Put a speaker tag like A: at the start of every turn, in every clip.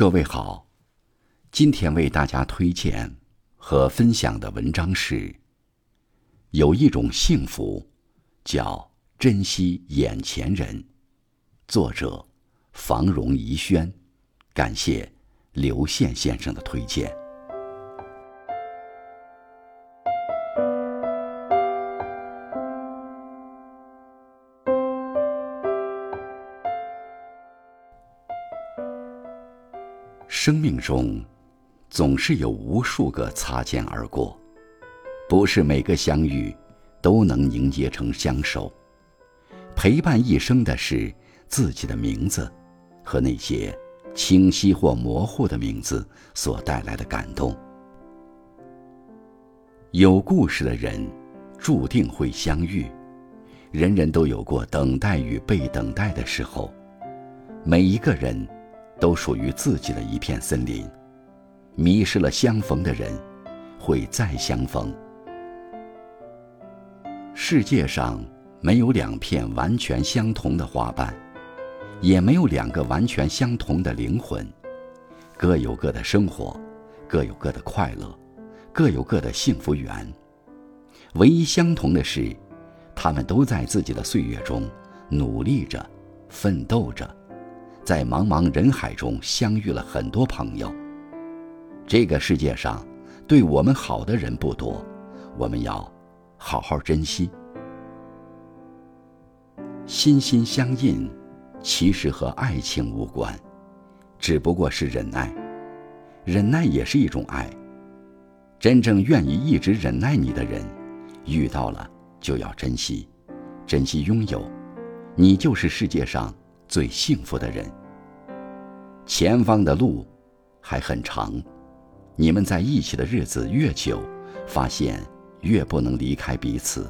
A: 各位好，今天为大家推荐和分享的文章是：有一种幸福，叫珍惜眼前人。作者：房荣怡轩，感谢刘宪先生的推荐。生命中，总是有无数个擦肩而过，不是每个相遇都能凝结成相守。陪伴一生的是自己的名字，和那些清晰或模糊的名字所带来的感动。有故事的人，注定会相遇。人人都有过等待与被等待的时候，每一个人。都属于自己的一片森林，迷失了相逢的人，会再相逢。世界上没有两片完全相同的花瓣，也没有两个完全相同的灵魂，各有各的生活，各有各的快乐，各有各的幸福缘。唯一相同的是，他们都在自己的岁月中努力着，奋斗着。在茫茫人海中相遇了很多朋友。这个世界上，对我们好的人不多，我们要好好珍惜。心心相印，其实和爱情无关，只不过是忍耐。忍耐也是一种爱。真正愿意一直忍耐你的人，遇到了就要珍惜，珍惜拥有，你就是世界上。最幸福的人。前方的路还很长，你们在一起的日子越久，发现越不能离开彼此。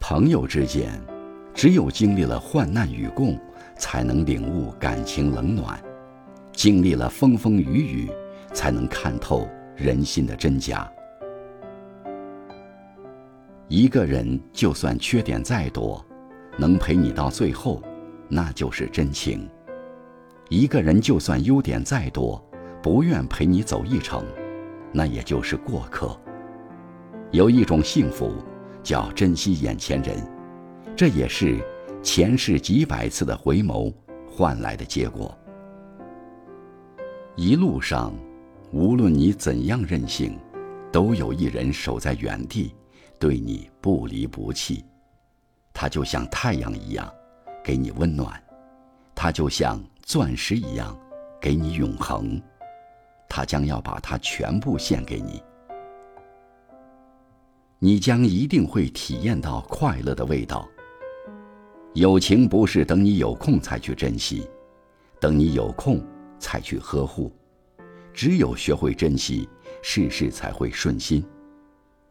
A: 朋友之间，只有经历了患难与共，才能领悟感情冷暖；经历了风风雨雨，才能看透人心的真假。一个人就算缺点再多。能陪你到最后，那就是真情。一个人就算优点再多，不愿陪你走一程，那也就是过客。有一种幸福，叫珍惜眼前人，这也是前世几百次的回眸换来的结果。一路上，无论你怎样任性，都有一人守在原地，对你不离不弃。他就像太阳一样，给你温暖；他就像钻石一样，给你永恒。他将要把它全部献给你，你将一定会体验到快乐的味道。友情不是等你有空才去珍惜，等你有空才去呵护。只有学会珍惜，事事才会顺心。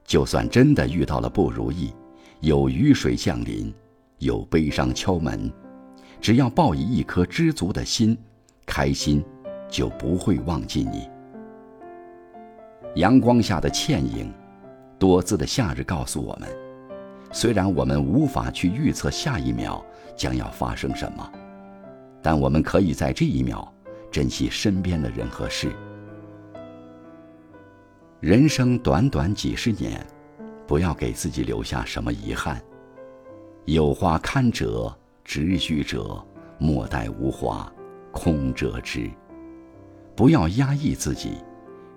A: 就算真的遇到了不如意，有雨水降临，有悲伤敲门，只要抱以一颗知足的心，开心就不会忘记你。阳光下的倩影，多姿的夏日告诉我们：虽然我们无法去预测下一秒将要发生什么，但我们可以在这一秒珍惜身边的人和事。人生短短几十年。不要给自己留下什么遗憾。有花堪折直须者，莫待无花空折枝。不要压抑自己，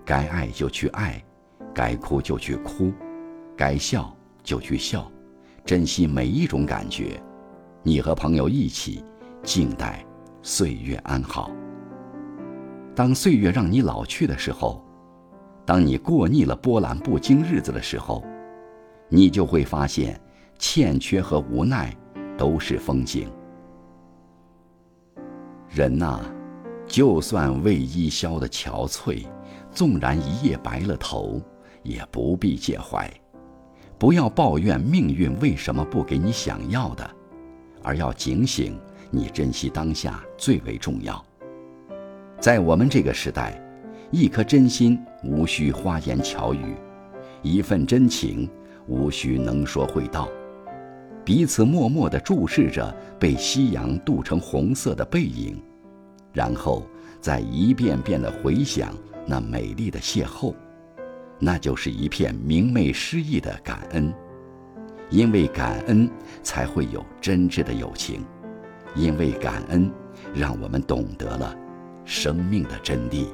A: 该爱就去爱，该哭就去哭，该笑就去笑，珍惜每一种感觉。你和朋友一起，静待岁月安好。当岁月让你老去的时候，当你过腻了波澜不惊日子的时候。你就会发现，欠缺和无奈都是风景。人呐，就算为伊消的憔悴，纵然一夜白了头，也不必介怀。不要抱怨命运为什么不给你想要的，而要警醒，你珍惜当下最为重要。在我们这个时代，一颗真心无需花言巧语，一份真情。无需能说会道，彼此默默地注视着被夕阳镀成红色的背影，然后再一遍遍地回想那美丽的邂逅，那就是一片明媚诗意的感恩。因为感恩，才会有真挚的友情；因为感恩，让我们懂得了生命的真谛。